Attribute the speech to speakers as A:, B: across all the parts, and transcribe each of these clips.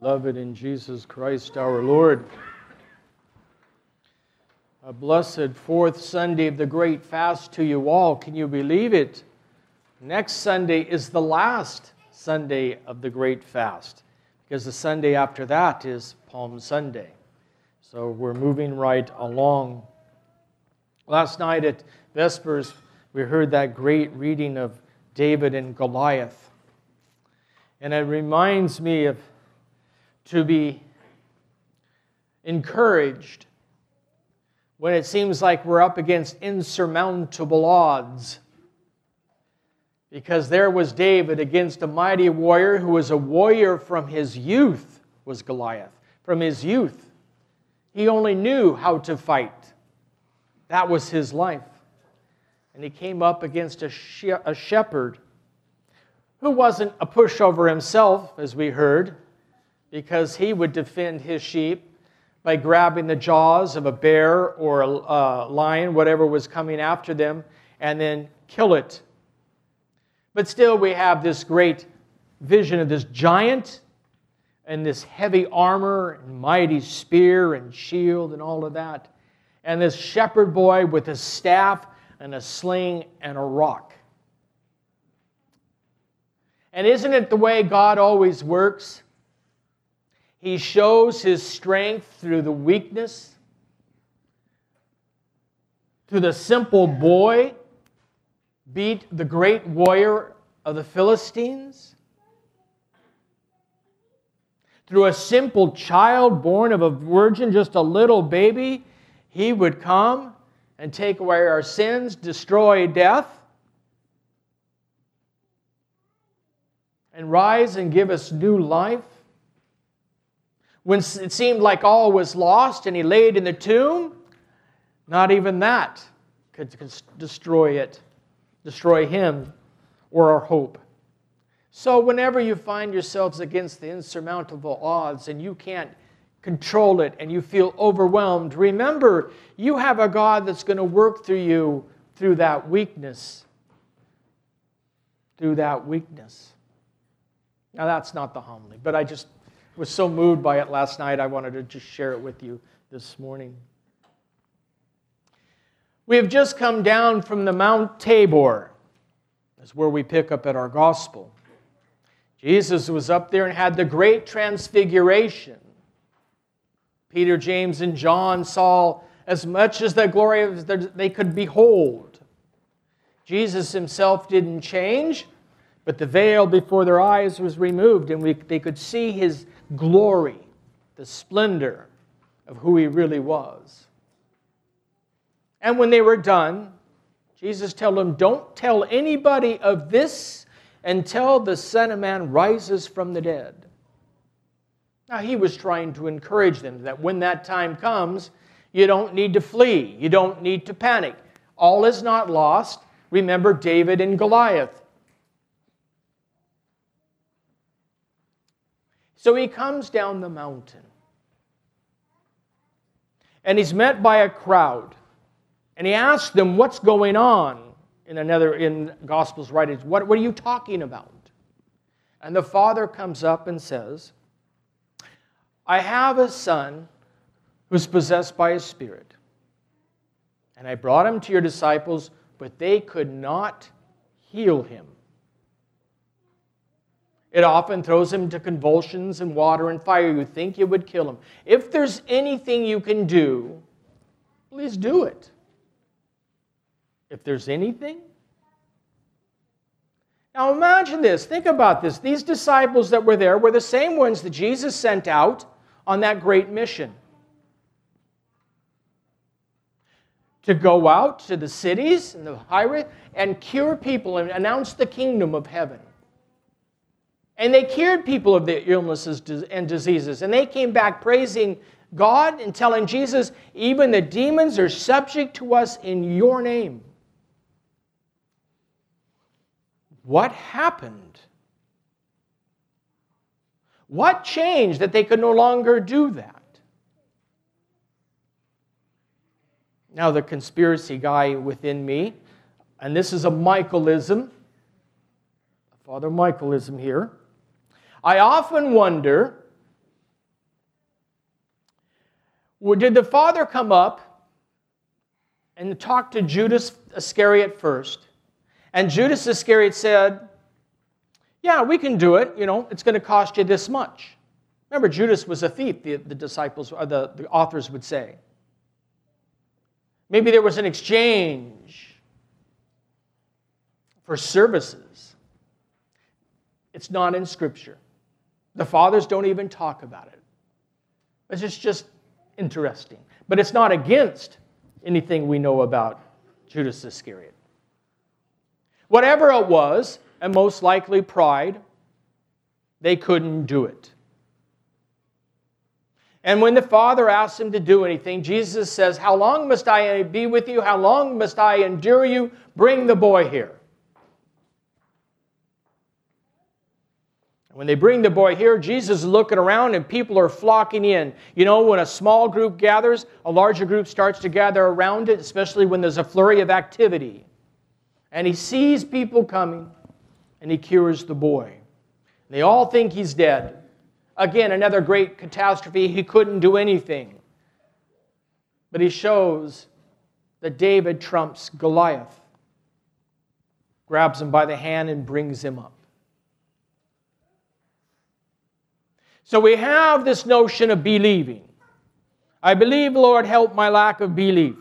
A: Beloved in Jesus Christ our Lord. A blessed fourth Sunday of the great fast to you all. Can you believe it? Next Sunday is the last Sunday of the great fast because the Sunday after that is Palm Sunday. So we're moving right along. Last night at Vespers, we heard that great reading of David and Goliath. And it reminds me of to be encouraged when it seems like we're up against insurmountable odds. Because there was David against a mighty warrior who was a warrior from his youth, was Goliath. From his youth. He only knew how to fight. That was his life. And he came up against a, a shepherd who wasn't a pushover himself, as we heard, because he would defend his sheep by grabbing the jaws of a bear or a lion, whatever was coming after them, and then kill it. But still, we have this great vision of this giant and this heavy armor and mighty spear and shield and all of that. And this shepherd boy with a staff and a sling and a rock. And isn't it the way God always works? He shows his strength through the weakness, to the simple boy beat the great warrior of the Philistines. Through a simple child born of a virgin, just a little baby, he would come and take away our sins, destroy death, and rise and give us new life when it seemed like all was lost and he laid in the tomb, not even that could destroy it, destroy him or our hope. So, whenever you find yourselves against the insurmountable odds and you can't control it and you feel overwhelmed, remember you have a God that's going to work through you through that weakness. Through that weakness. Now, that's not the homily, but I just was so moved by it last night, I wanted to just share it with you this morning. We have just come down from the Mount Tabor. That's where we pick up at our gospel. Jesus was up there and had the great transfiguration. Peter, James, and John saw as much as the glory of they could behold. Jesus himself didn't change, but the veil before their eyes was removed, and we, they could see his glory, the splendor of who he really was. And when they were done, Jesus told them, Don't tell anybody of this until the Son of Man rises from the dead. Now, he was trying to encourage them that when that time comes, you don't need to flee, you don't need to panic. All is not lost. Remember David and Goliath. So he comes down the mountain. And he's met by a crowd. And he asks them, What's going on? In another, in Gospels writings, what, what are you talking about? And the father comes up and says, I have a son who's possessed by a spirit. And I brought him to your disciples, but they could not heal him. It often throws him into convulsions and water and fire. You think it would kill him. If there's anything you can do, please do it. If there's anything. Now imagine this. Think about this. These disciples that were there were the same ones that Jesus sent out on that great mission. To go out to the cities and the highway and cure people and announce the kingdom of heaven. And they cured people of their illnesses and diseases. And they came back praising God and telling Jesus, even the demons are subject to us in your name. What happened? What changed that they could no longer do that? Now, the conspiracy guy within me, and this is a Michaelism, Father Michaelism here. I often wonder did the Father come up and talk to Judas Iscariot first? And Judas Iscariot said, Yeah, we can do it. You know, it's going to cost you this much. Remember, Judas was a thief, the, the disciples, or the, the authors would say. Maybe there was an exchange for services. It's not in Scripture. The fathers don't even talk about it. It's just, just interesting. But it's not against anything we know about Judas Iscariot. Whatever it was, and most likely pride, they couldn't do it. And when the Father asks him to do anything, Jesus says, How long must I be with you? How long must I endure you? Bring the boy here. When they bring the boy here, Jesus is looking around and people are flocking in. You know, when a small group gathers, a larger group starts to gather around it, especially when there's a flurry of activity. And he sees people coming and he cures the boy. They all think he's dead. Again, another great catastrophe. He couldn't do anything. But he shows that David trumps Goliath, grabs him by the hand, and brings him up. So we have this notion of believing. I believe, Lord, help my lack of belief.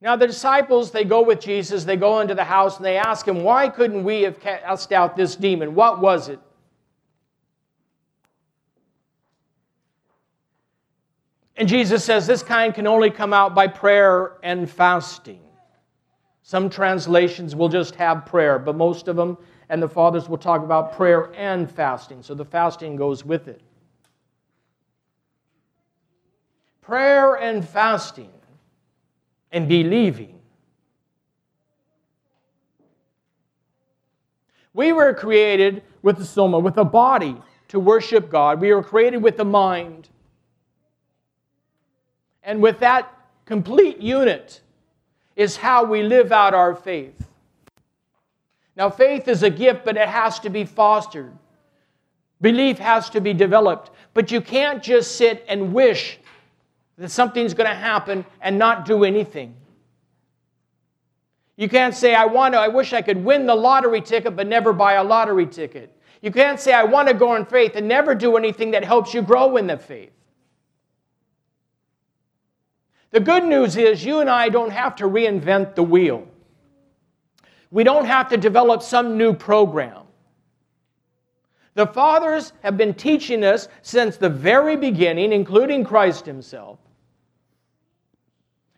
A: Now, the disciples, they go with Jesus, they go into the house, and they ask him, Why couldn't we have cast out this demon? What was it? And Jesus says, This kind can only come out by prayer and fasting. Some translations will just have prayer, but most of them, and the fathers will talk about prayer and fasting. So the fasting goes with it. Prayer and fasting and believing. We were created with the soma, with a body to worship God. We were created with the mind. And with that complete unit is how we live out our faith. Now, faith is a gift, but it has to be fostered. Belief has to be developed. But you can't just sit and wish that something's going to happen and not do anything. You can't say, I want to, I wish I could win the lottery ticket, but never buy a lottery ticket. You can't say, I want to go in faith and never do anything that helps you grow in the faith. The good news is, you and I don't have to reinvent the wheel. We don't have to develop some new program. The fathers have been teaching us since the very beginning, including Christ Himself,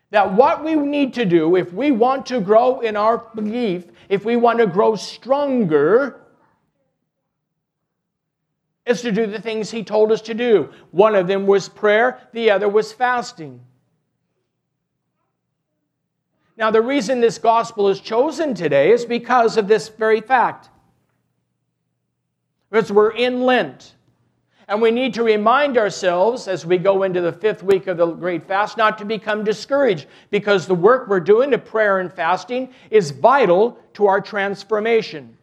A: that what we need to do if we want to grow in our belief, if we want to grow stronger, is to do the things he told us to do. One of them was prayer, the other was fasting. Now, the reason this gospel is chosen today is because of this very fact. Because we're in Lent. And we need to remind ourselves as we go into the fifth week of the Great Fast not to become discouraged because the work we're doing to prayer and fasting is vital to our transformation.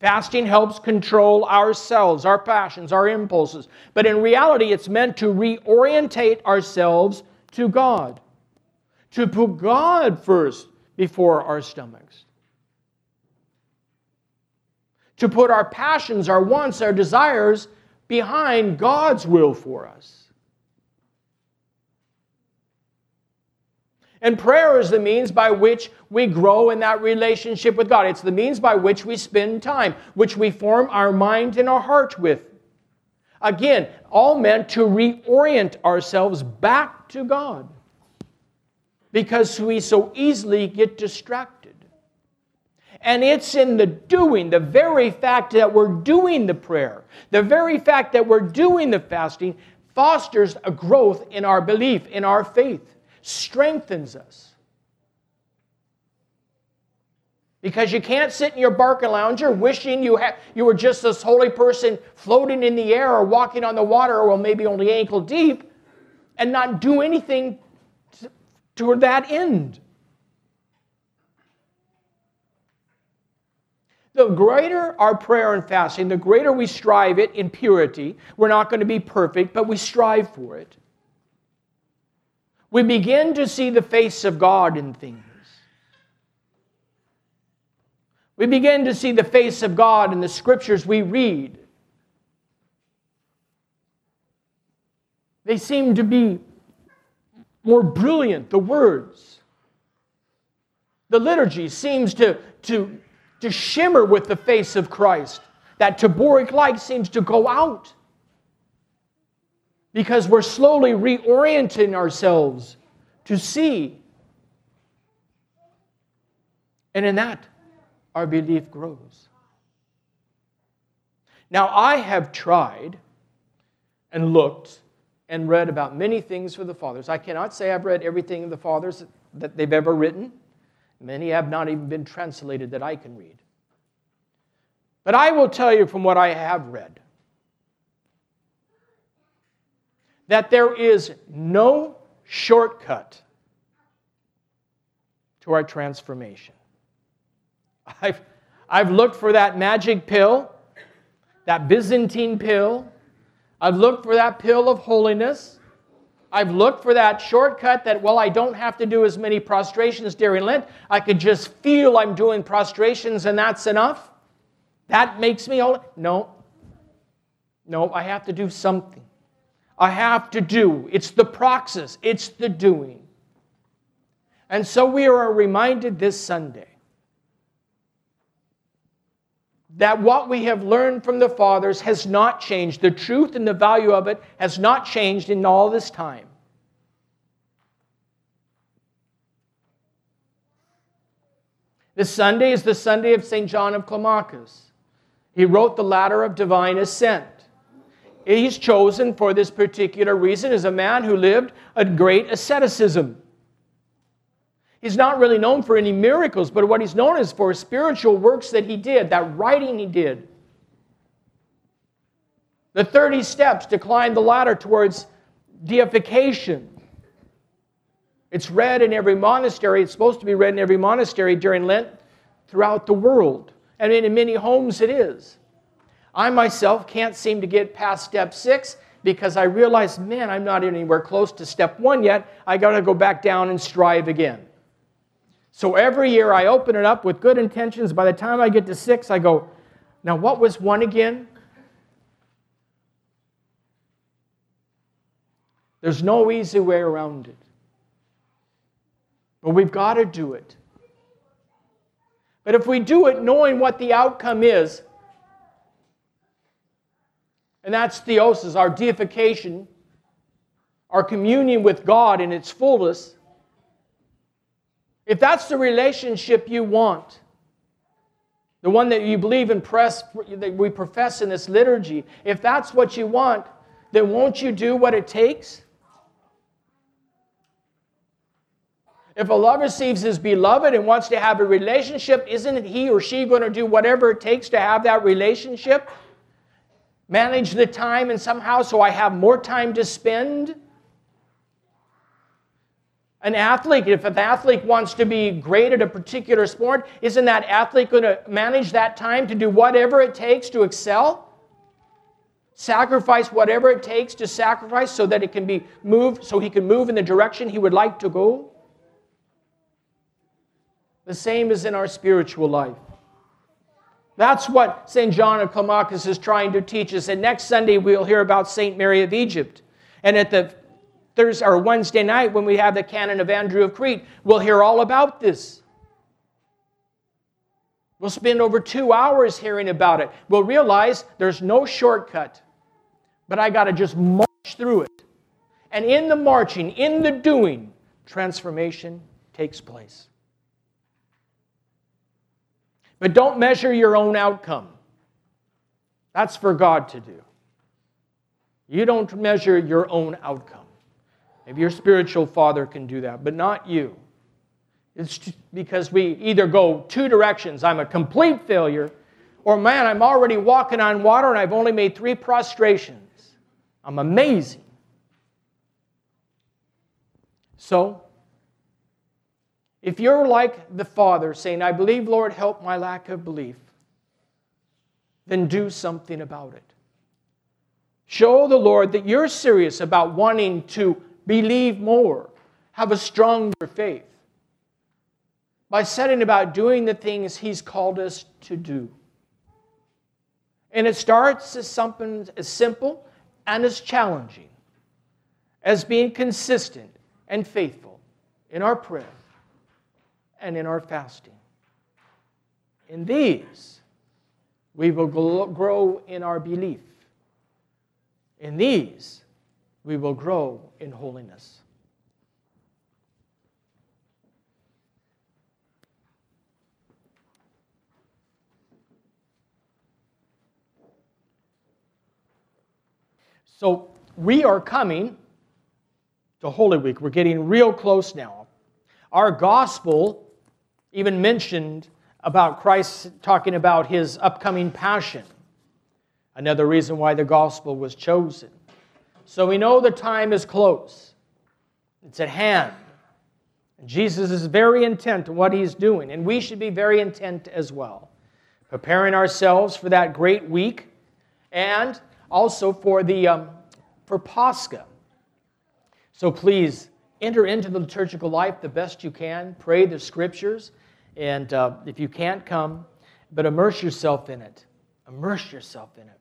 A: Fasting helps control ourselves, our passions, our impulses. But in reality, it's meant to reorientate ourselves to God, to put God first before our stomachs to put our passions, our wants, our desires behind God's will for us. And prayer is the means by which we grow in that relationship with God. It's the means by which we spend time, which we form our mind and our heart with. Again, all meant to reorient ourselves back to God because we so easily get distracted. And it's in the doing, the very fact that we're doing the prayer, the very fact that we're doing the fasting fosters a growth in our belief, in our faith, strengthens us. Because you can't sit in your Barcalounger wishing you, ha- you were just this holy person floating in the air or walking on the water, or well, maybe only ankle deep, and not do anything toward that end. the greater our prayer and fasting, the greater we strive it in purity. We're not going to be perfect, but we strive for it. We begin to see the face of God in things. We begin to see the face of God in the scriptures we read. They seem to be more brilliant, the words. The liturgy seems to, to, to shimmer with the face of Christ. That Taboric light seems to go out because we're slowly reorienting ourselves to see. And in that, our belief grows. Now, I have tried and looked and read about many things for the fathers. I cannot say I've read everything of the fathers that they've ever written. Many have not even been translated that I can read. But I will tell you from what I have read that there is no shortcut to our transformation. I've, I've looked for that magic pill, that Byzantine pill. I've looked for that pill of holiness. I've looked for that shortcut that, well, I don't have to do as many prostrations during Lent. I could just feel I'm doing prostrations and that's enough. That makes me holy. No. No, I have to do something. I have to do. It's the praxis, it's the doing. And so we are reminded this Sunday that what we have learned from the fathers has not changed. The truth and the value of it has not changed in all this time. This Sunday is the Sunday of St. John of Climacus. He wrote the Ladder of Divine Ascent. He's chosen for this particular reason as a man who lived a great asceticism. He's not really known for any miracles, but what he's known is for spiritual works that he did, that writing he did. The 30 steps to climb the ladder towards deification. It's read in every monastery. It's supposed to be read in every monastery during Lent throughout the world. And in many homes it is. I myself can't seem to get past step six because I realize, man, I'm not anywhere close to step one yet. I got to go back down and strive again. So every year I open it up with good intentions. By the time I get to six, I go, now what was one again? There's no easy way around it. But we've got to do it. But if we do it knowing what the outcome is, and that's theosis, our deification, our communion with God in its fullness, if that's the relationship you want, the one that you believe in press, that we profess in this liturgy, if that's what you want, then won't you do what it takes? If a lover receives his beloved and wants to have a relationship, isn't he or she going to do whatever it takes to have that relationship? Manage the time and somehow so I have more time to spend? An athlete, if an athlete wants to be great at a particular sport, isn't that athlete going to manage that time to do whatever it takes to excel? Sacrifice whatever it takes to sacrifice so that it can be moved, so he can move in the direction he would like to go? The same is in our spiritual life. That's what St. John of Climacus is trying to teach us. And next Sunday, we'll hear about St. Mary of Egypt. And at the Thursday or Wednesday night when we have the canon of Andrew of Crete, we'll hear all about this. We'll spend over two hours hearing about it. We'll realize there's no shortcut, but I got to just march through it. And in the marching, in the doing, transformation takes place. But don't measure your own outcome. That's for God to do. You don't measure your own outcome. Maybe your spiritual father can do that, but not you. It's because we either go two directions I'm a complete failure, or man, I'm already walking on water and I've only made three prostrations. I'm amazing. So, if you're like the Father saying, I believe, Lord, help my lack of belief, then do something about it. Show the Lord that you're serious about wanting to believe more, have a stronger faith by setting about doing the things He's called us to do. And it starts as something as simple and as challenging as being consistent and faithful in our prayer and in our fasting. In these, we will grow in our belief. In these, we will grow in holiness. So, we are coming to Holy Week. We're getting real close now. Our gospel even mentioned about Christ talking about his upcoming passion. Another reason why the gospel was chosen. So we know the time is close, it's at hand. Jesus is very intent on what he's doing, and we should be very intent as well, preparing ourselves for that great week and also for, the, um, for Pascha. So please enter into the liturgical life the best you can, pray the scriptures, and uh, if you can't come, but immerse yourself in it. Immerse yourself in it.